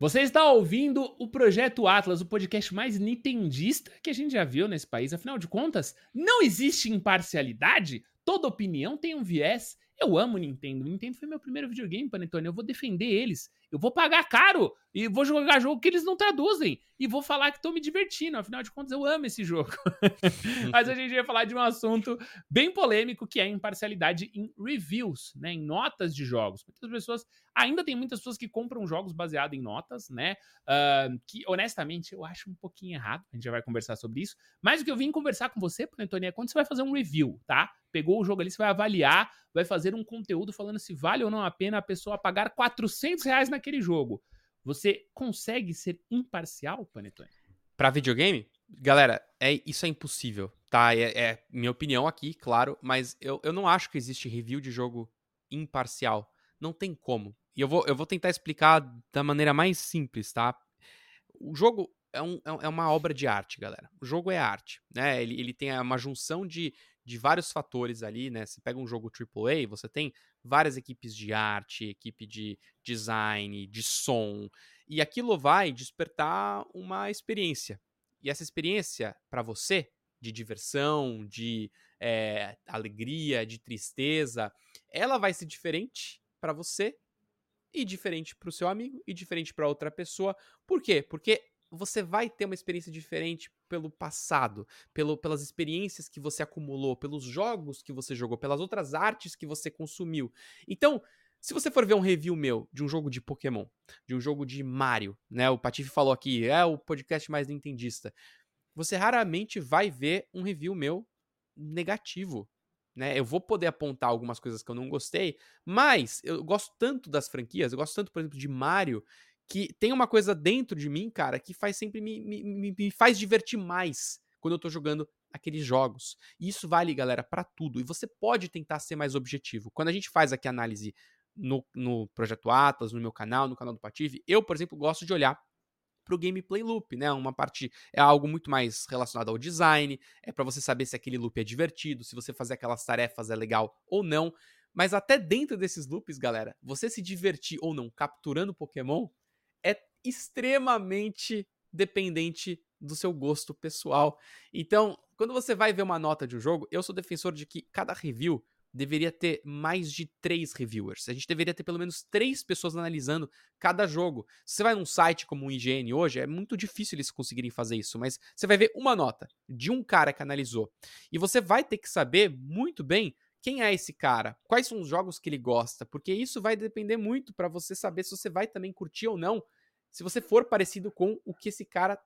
Você está ouvindo o Projeto Atlas, o podcast mais nintendista que a gente já viu nesse país. Afinal de contas, não existe imparcialidade. Toda opinião tem um viés. Eu amo Nintendo. Nintendo foi meu primeiro videogame, Panetone. Eu vou defender eles. Eu vou pagar caro e vou jogar jogo que eles não traduzem. E vou falar que estou me divertindo. Afinal de contas, eu amo esse jogo. Mas a gente vai falar de um assunto bem polêmico que é a imparcialidade em reviews, né? Em notas de jogos. Muitas pessoas. Ainda tem muitas pessoas que compram jogos baseados em notas, né? Uh, que, honestamente, eu acho um pouquinho errado. A gente já vai conversar sobre isso. Mas o que eu vim conversar com você, Panetone, é quando você vai fazer um review, tá? Pegou o jogo ali, você vai avaliar, vai fazer um conteúdo falando se vale ou não a pena a pessoa pagar 400 reais na naquele jogo. Você consegue ser imparcial, Panetone? Para videogame? Galera, é, isso é impossível, tá? É, é, minha opinião aqui, claro, mas eu, eu não acho que existe review de jogo imparcial. Não tem como. E eu vou, eu vou tentar explicar da maneira mais simples, tá? O jogo é, um, é, é uma obra de arte, galera. O jogo é arte, né? Ele, ele tem uma junção de, de vários fatores ali, né? Você pega um jogo AAA, você tem várias equipes de arte, equipe de design, de som, e aquilo vai despertar uma experiência. E essa experiência, para você, de diversão, de é, alegria, de tristeza, ela vai ser diferente para você e diferente para o seu amigo e diferente para outra pessoa. Por quê? Porque você vai ter uma experiência diferente pelo passado, pelo, pelas experiências que você acumulou, pelos jogos que você jogou, pelas outras artes que você consumiu. Então, se você for ver um review meu de um jogo de Pokémon, de um jogo de Mario, né? O Patife falou aqui, é o podcast mais nintendista. Você raramente vai ver um review meu negativo. Né, eu vou poder apontar algumas coisas que eu não gostei, mas eu gosto tanto das franquias, eu gosto tanto, por exemplo, de Mario, que tem uma coisa dentro de mim, cara, que faz sempre me, me, me faz divertir mais quando eu tô jogando aqueles jogos. E isso vale, galera, para tudo. E você pode tentar ser mais objetivo. Quando a gente faz aqui análise no, no Projeto Atlas, no meu canal, no canal do Patife, eu, por exemplo, gosto de olhar para o gameplay loop, né? Uma parte é algo muito mais relacionado ao design, é para você saber se aquele loop é divertido, se você fazer aquelas tarefas é legal ou não. Mas até dentro desses loops, galera, você se divertir ou não capturando Pokémon é extremamente dependente do seu gosto pessoal. Então, quando você vai ver uma nota de um jogo, eu sou defensor de que cada review deveria ter mais de três reviewers. A gente deveria ter pelo menos três pessoas analisando cada jogo. Se você vai num site como o IGN hoje, é muito difícil eles conseguirem fazer isso, mas você vai ver uma nota de um cara que analisou. E você vai ter que saber muito bem quem é esse cara? Quais são os jogos que ele gosta? Porque isso vai depender muito para você saber se você vai também curtir ou não, se você for parecido com o que esse cara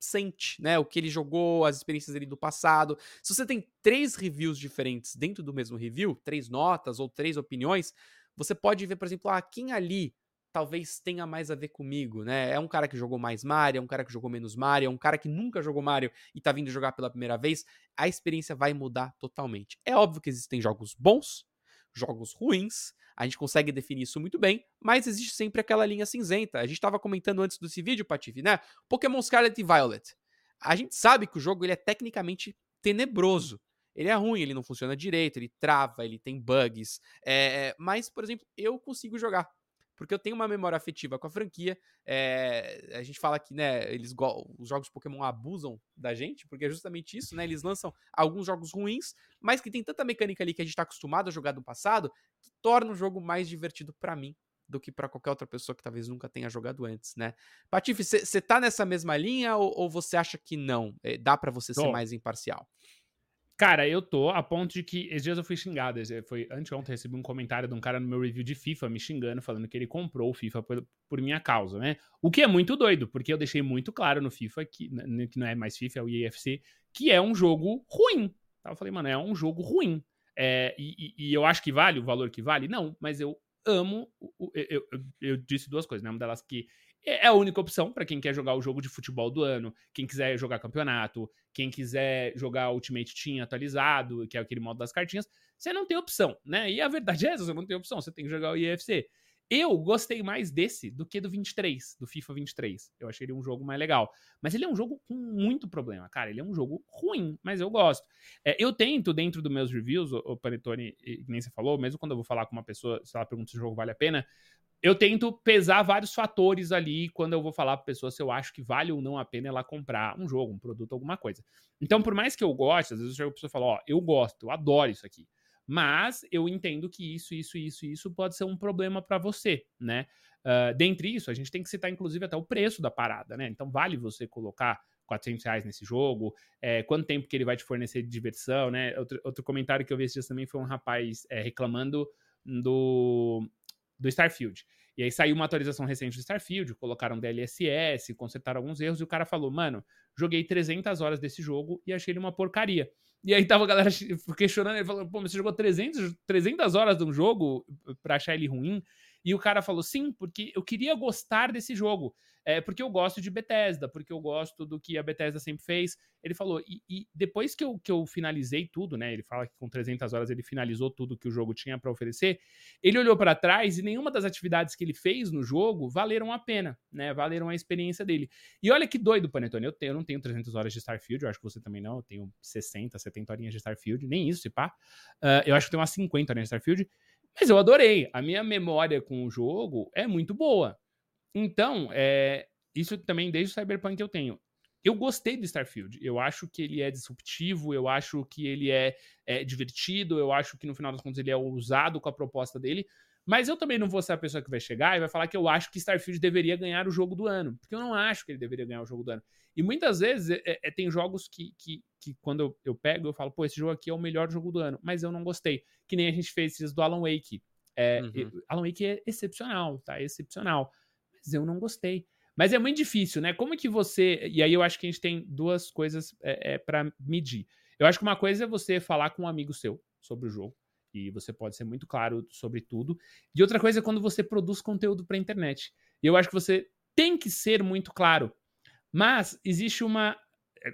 sente, né? O que ele jogou, as experiências dele do passado. Se você tem três reviews diferentes dentro do mesmo review, três notas ou três opiniões, você pode ver, por exemplo, ah, quem ali talvez tenha mais a ver comigo, né? É um cara que jogou mais Mario, é um cara que jogou menos Mario, é um cara que nunca jogou Mario e tá vindo jogar pela primeira vez, a experiência vai mudar totalmente. É óbvio que existem jogos bons, jogos ruins, a gente consegue definir isso muito bem, mas existe sempre aquela linha cinzenta. A gente estava comentando antes desse vídeo, Patife, né? Pokémon Scarlet e Violet. A gente sabe que o jogo ele é tecnicamente tenebroso. Ele é ruim, ele não funciona direito, ele trava, ele tem bugs. É, mas, por exemplo, eu consigo jogar porque eu tenho uma memória afetiva com a franquia. É, a gente fala que né, eles, os jogos Pokémon abusam da gente, porque é justamente isso, né? Eles lançam alguns jogos ruins, mas que tem tanta mecânica ali que a gente tá acostumado a jogar do passado, que torna o jogo mais divertido para mim do que para qualquer outra pessoa que talvez nunca tenha jogado antes, né? Patife, você tá nessa mesma linha ou, ou você acha que não? É, dá para você ser mais imparcial? Cara, eu tô a ponto de que. Esses dias eu fui xingado. Foi anteontem recebi um comentário de um cara no meu review de FIFA me xingando, falando que ele comprou o FIFA por, por minha causa, né? O que é muito doido, porque eu deixei muito claro no FIFA que, que não é mais FIFA, é o EFC, que é um jogo ruim. Eu falei, mano, é um jogo ruim. É, e, e, eu acho que vale o valor que vale? Não, mas eu amo. Eu, eu, eu disse duas coisas, né? Uma delas que é, é a única opção para quem quer jogar o jogo de futebol do ano, quem quiser jogar campeonato, quem quiser jogar Ultimate Team atualizado, que é aquele modo das cartinhas, você não tem opção, né? E a verdade é essa, você não tem opção, você tem que jogar o IFC. Eu gostei mais desse do que do 23, do FIFA 23. Eu achei ele um jogo mais legal. Mas ele é um jogo com muito problema, cara. Ele é um jogo ruim, mas eu gosto. É, eu tento, dentro dos meus reviews, o Panetone, que nem você falou, mesmo quando eu vou falar com uma pessoa, se ela pergunta se o jogo vale a pena, eu tento pesar vários fatores ali quando eu vou falar pra pessoa se eu acho que vale ou não a pena ela comprar um jogo, um produto, alguma coisa. Então, por mais que eu goste, às vezes eu chego a pessoa e falo, ó, eu gosto, eu adoro isso aqui. Mas eu entendo que isso, isso, isso, isso pode ser um problema para você, né? Uh, dentre isso, a gente tem que citar, inclusive, até o preço da parada, né? Então, vale você colocar 400 reais nesse jogo? É, quanto tempo que ele vai te fornecer de diversão, né? Outro, outro comentário que eu vi esses dias também foi um rapaz é, reclamando do, do Starfield. E aí saiu uma atualização recente do Starfield, colocaram DLSS, consertaram alguns erros, e o cara falou, mano, joguei 300 horas desse jogo e achei ele uma porcaria. E aí tava a galera questionando, ele falou, pô, mas você jogou 300, 300 horas de um jogo pra achar ele ruim? E o cara falou, sim, porque eu queria gostar desse jogo. É, porque eu gosto de Bethesda, porque eu gosto do que a Bethesda sempre fez. Ele falou, e, e, depois que eu, que eu finalizei tudo, né? Ele fala que com 300 horas ele finalizou tudo que o jogo tinha para oferecer. Ele olhou para trás e nenhuma das atividades que ele fez no jogo valeram a pena, né? Valeram a experiência dele. E olha que doido, Panetone. Eu, tenho, eu não tenho 300 horas de Starfield, eu acho que você também não. Eu tenho 60, 70 horinhas de Starfield, nem isso, se pá. Uh, eu acho que tenho umas 50 horinhas de Starfield. Mas eu adorei. A minha memória com o jogo é muito boa. Então, é, isso também desde o Cyberpunk eu tenho. Eu gostei do Starfield. Eu acho que ele é disruptivo, eu acho que ele é, é divertido, eu acho que no final das contas ele é ousado com a proposta dele. Mas eu também não vou ser a pessoa que vai chegar e vai falar que eu acho que Starfield deveria ganhar o jogo do ano. Porque eu não acho que ele deveria ganhar o jogo do ano. E muitas vezes é, é, tem jogos que, que, que quando eu, eu, pego, eu falo, pô, esse jogo aqui é o melhor jogo do ano. Mas eu não gostei. Que nem a gente fez esses do Alan Wake. É, uhum. Alan Wake é excepcional, tá? É excepcional. Mas eu não gostei. Mas é muito difícil, né? Como que você. E aí eu acho que a gente tem duas coisas é, é para medir. Eu acho que uma coisa é você falar com um amigo seu sobre o jogo. E você pode ser muito claro sobre tudo. E outra coisa é quando você produz conteúdo para internet. E eu acho que você tem que ser muito claro. Mas existe uma.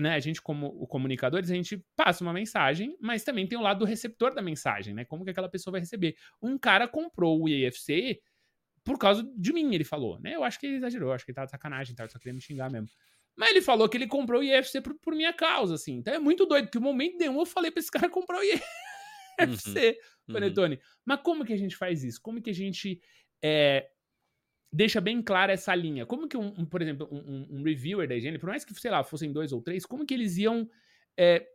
Né, a gente, como comunicadores, a gente passa uma mensagem, mas também tem o lado do receptor da mensagem, né? Como que aquela pessoa vai receber. Um cara comprou o IFC por causa de mim, ele falou, né? Eu acho que ele exagerou, acho que ele tava de sacanagem, tava só querendo me xingar mesmo. Mas ele falou que ele comprou o IFC por, por, minha causa, assim. Então é muito doido, porque no momento nenhum eu falei pra esse cara comprar o IFC, uhum. Panetone. Uhum. Mas como que a gente faz isso? Como que a gente é, deixa bem clara essa linha? Como que, um, um por exemplo, um, um, reviewer da IGN, por mais que, sei lá, fossem dois ou três, como que eles iam é,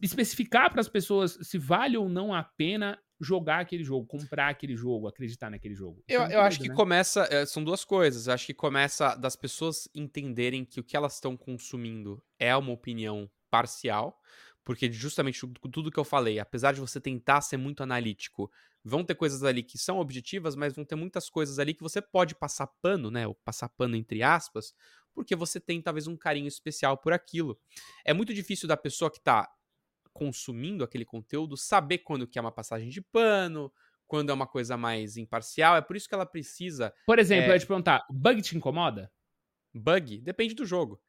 especificar para as pessoas se vale ou não a pena jogar aquele jogo, comprar aquele jogo, acreditar naquele jogo. eu, é eu acho que né? começa. É, são duas coisas. Eu acho que começa das pessoas entenderem que o que elas estão consumindo é uma opinião parcial. Porque justamente tudo que eu falei, apesar de você tentar ser muito analítico, vão ter coisas ali que são objetivas, mas vão ter muitas coisas ali que você pode passar pano, né? Ou passar pano entre aspas, porque você tem talvez um carinho especial por aquilo. É muito difícil da pessoa que tá consumindo aquele conteúdo saber quando que é uma passagem de pano, quando é uma coisa mais imparcial. É por isso que ela precisa. Por exemplo, é... eu ia te perguntar: bug te incomoda? Bug? Depende do jogo.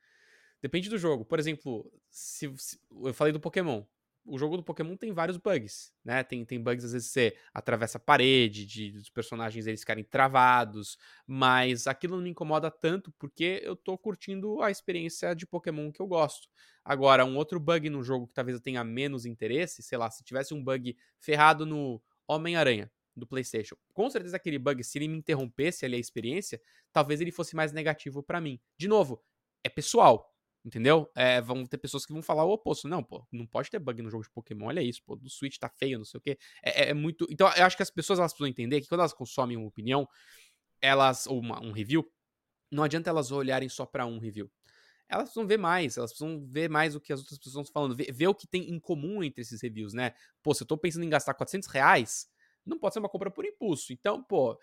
Depende do jogo. Por exemplo, se, se, eu falei do Pokémon. O jogo do Pokémon tem vários bugs, né? Tem, tem bugs, às vezes, você atravessa a parede, de, dos personagens eles ficarem travados, mas aquilo não me incomoda tanto porque eu tô curtindo a experiência de Pokémon que eu gosto. Agora, um outro bug no jogo que talvez eu tenha menos interesse, sei lá, se tivesse um bug ferrado no Homem-Aranha do PlayStation, com certeza aquele bug, se ele me interrompesse ali a experiência, talvez ele fosse mais negativo para mim. De novo, é pessoal. Entendeu? É, vão ter pessoas que vão falar o oposto. Não, pô, não pode ter bug no jogo de Pokémon. Olha isso, pô, do Switch tá feio, não sei o quê. É, é, é muito. Então, eu acho que as pessoas elas precisam entender que quando elas consomem uma opinião, elas. ou uma, um review, não adianta elas olharem só para um review. Elas precisam ver mais, elas precisam ver mais o que as outras pessoas estão falando, ver, ver, o que tem em comum entre esses reviews, né? Pô, se eu tô pensando em gastar 400 reais, não pode ser uma compra por impulso. Então, pô,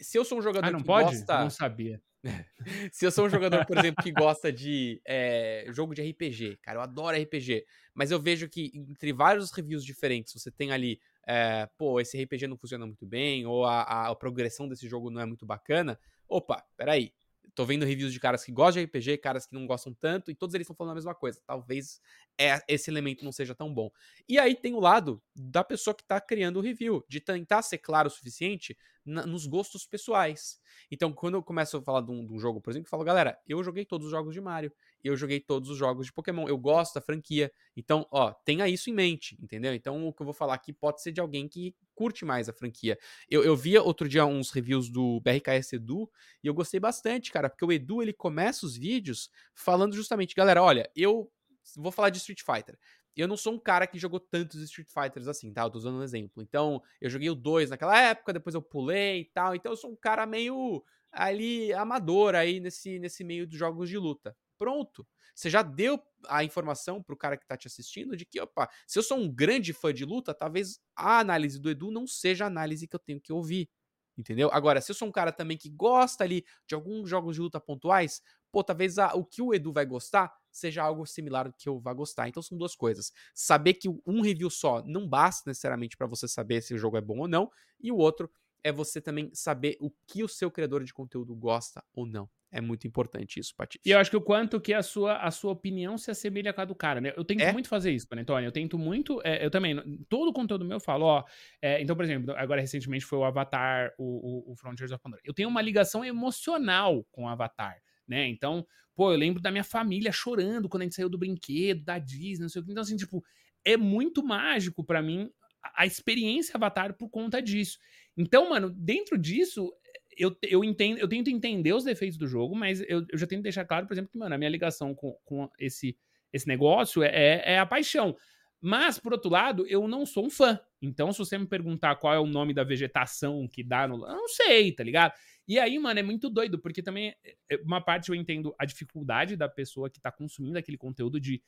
se eu sou um jogador ah, não que pode? gosta. Não sabia. Se eu sou um jogador, por exemplo, que gosta de é, jogo de RPG, cara, eu adoro RPG, mas eu vejo que entre vários reviews diferentes, você tem ali, é, pô, esse RPG não funciona muito bem, ou a, a, a, progressão desse jogo não é muito bacana. Opa, peraí. Tô vendo reviews de caras que gostam de RPG, caras que não gostam tanto, e todos eles estão falando a mesma coisa. Talvez é, esse elemento não seja tão bom. E aí tem o lado da pessoa que tá criando o review, de tentar ser claro o suficiente na, nos gostos pessoais. Então, quando eu começo a falar de um, de um, jogo, por exemplo, eu falo, galera, eu joguei todos os jogos de Mario, eu joguei todos os jogos de Pokémon, eu gosto da franquia. Então, ó, tenha isso em mente, entendeu? Então, o que eu vou falar aqui pode ser de alguém que curte mais a franquia. Eu, eu via outro dia uns reviews do BRKS Edu e eu gostei bastante, cara, porque o Edu ele começa os vídeos falando justamente, galera, olha, eu vou falar de Street Fighter eu não sou um cara que jogou tantos Street Fighters assim, tá? Eu tô usando um exemplo. Então, eu joguei o 2 naquela época, depois eu pulei e tal. Então, eu sou um cara meio ali amador aí nesse, nesse meio dos jogos de luta. Pronto. Você já deu a informação pro cara que tá te assistindo de que, opa, se eu sou um grande fã de luta, talvez a análise do Edu não seja a análise que eu tenho que ouvir. Entendeu? Agora, se eu sou um cara também que gosta ali de alguns jogos de luta pontuais, pô, talvez a, o que o Edu vai gostar seja algo similar ao que eu vá gostar. Então são duas coisas. Saber que um review só não basta necessariamente para você saber se o jogo é bom ou não, e o outro é você também saber o que o seu criador de conteúdo gosta ou não. É muito importante isso, Patife. E eu acho que o quanto que a sua, a sua opinião se assemelha com a do cara, né? Eu tento É? muito fazer isso, Panetone. Eu tento muito. é, eu também, todo o conteúdo meu eu falo, ó. é, então, por exemplo, agora recentemente foi o Avatar, o, o, o Frontiers of Pandora. Eu tenho uma ligação emocional com o Avatar, né? Então, pô, eu lembro da minha família chorando quando a gente saiu do brinquedo, da Disney, não sei o que. Então, assim, tipo, é muito mágico pra mim a experiência Avatar por conta disso. Então, mano, dentro disso, eu, eu entendo, eu tento entender os defeitos do jogo, mas eu, eu já tento deixar claro, por exemplo, que, mano, a minha ligação com, com esse, esse negócio é, é, é a paixão. Mas, por outro lado, eu não sou um fã. Então, se você me perguntar qual é o nome da vegetação que dá no. Eu não sei, tá ligado? E aí, mano, é muito doido, porque também, é, uma parte eu entendo a dificuldade da pessoa que tá consumindo aquele conteúdo de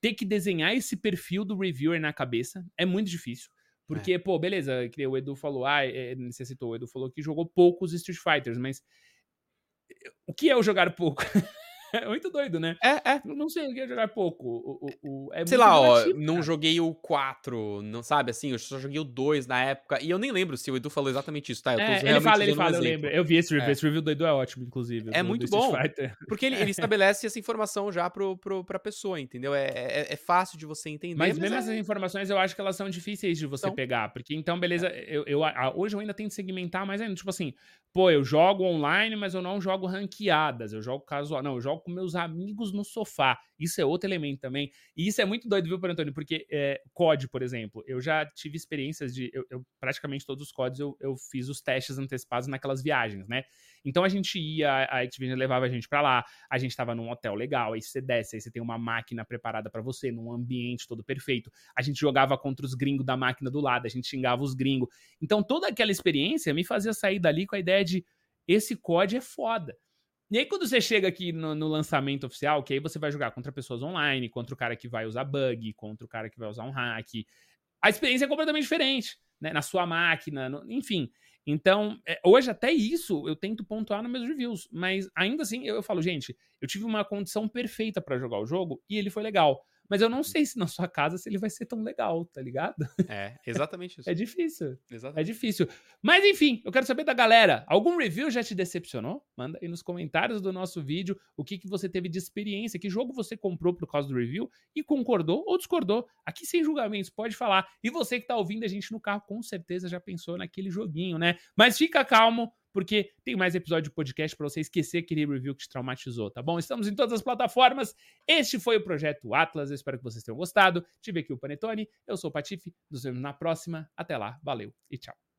ter que desenhar esse perfil do reviewer na cabeça. É muito difícil. Porque, é. pô, beleza, que o Edu falou, ah, é, você citou, o Edu falou que jogou poucos Street Fighters, mas o que é o jogar pouco? é muito doido, né? É, é. Eu não sei o que é jogar pouco. O, o, o é sei lá, ó, não cara. joguei o 4, não sabe assim? Eu só joguei o 2 na época. E eu nem lembro se o Edu falou exatamente isso, tá? Eu tô é, ele fala, ele fala, eu lembro. Eu vi esse review. É. Esse review do Edu é ótimo, inclusive. É do, muito do bom. Porque ele, ele estabelece essa informação já pro, pro, pra pessoa, entendeu? É, é, é fácil de você entender. Mas, mas mesmo essas informações eu acho que elas são difíceis de você então, pegar. Porque então, beleza, eu, eu, hoje eu ainda tento segmentar mais ainda. Tipo assim, pô, eu jogo online, mas eu não jogo ranqueadas. Eu jogo casual. Não, eu jogo com meus amigos no sofá. Isso é outro elemento também. E isso é muito doido, viu, Antônio? Porque é, COD, por exemplo, eu já tive experiências de. Eu, eu praticamente todos os CODs eu, eu fiz os testes antecipados naquelas viagens, né? Então a gente ia, a Activision levava a gente para lá, a gente tava num hotel legal, aí você desce, aí você tem uma máquina preparada para você, num ambiente todo perfeito. A gente jogava contra os gringos da máquina do lado, a gente xingava os gringos. Então toda aquela experiência me fazia sair dali com a ideia de esse COD é foda. E aí, quando você chega aqui no, no, lançamento oficial, que aí você vai jogar contra pessoas online, contra o cara que vai usar bug, contra o cara que vai usar um hack, a experiência é completamente diferente, né? Na sua máquina, no, enfim. Então, é, hoje até isso eu tento pontuar nos meus reviews, mas ainda assim eu, eu falo, gente, eu tive uma condição perfeita para jogar o jogo e ele foi legal. Mas eu não sei se na sua casa se ele vai ser tão legal, tá ligado? É, exatamente isso. é difícil. Exatamente. É difícil. Mas enfim, eu quero saber da galera. Algum review já te decepcionou? Manda aí nos comentários do nosso vídeo o que, que você teve de experiência, que jogo você comprou por causa do review e concordou ou discordou. Aqui sem julgamentos, pode falar. E você que tá ouvindo a gente no carro, com certeza já pensou naquele joguinho, né? Mas fica calmo, porque tem mais episódio de podcast para você esquecer aquele review que te traumatizou, tá bom? Estamos em todas as plataformas. Este foi o Projeto Atlas. Eu espero que vocês tenham gostado. Tive aqui o Panetone. Eu sou o Patife. Nos vemos na próxima. Até lá. Valeu e tchau.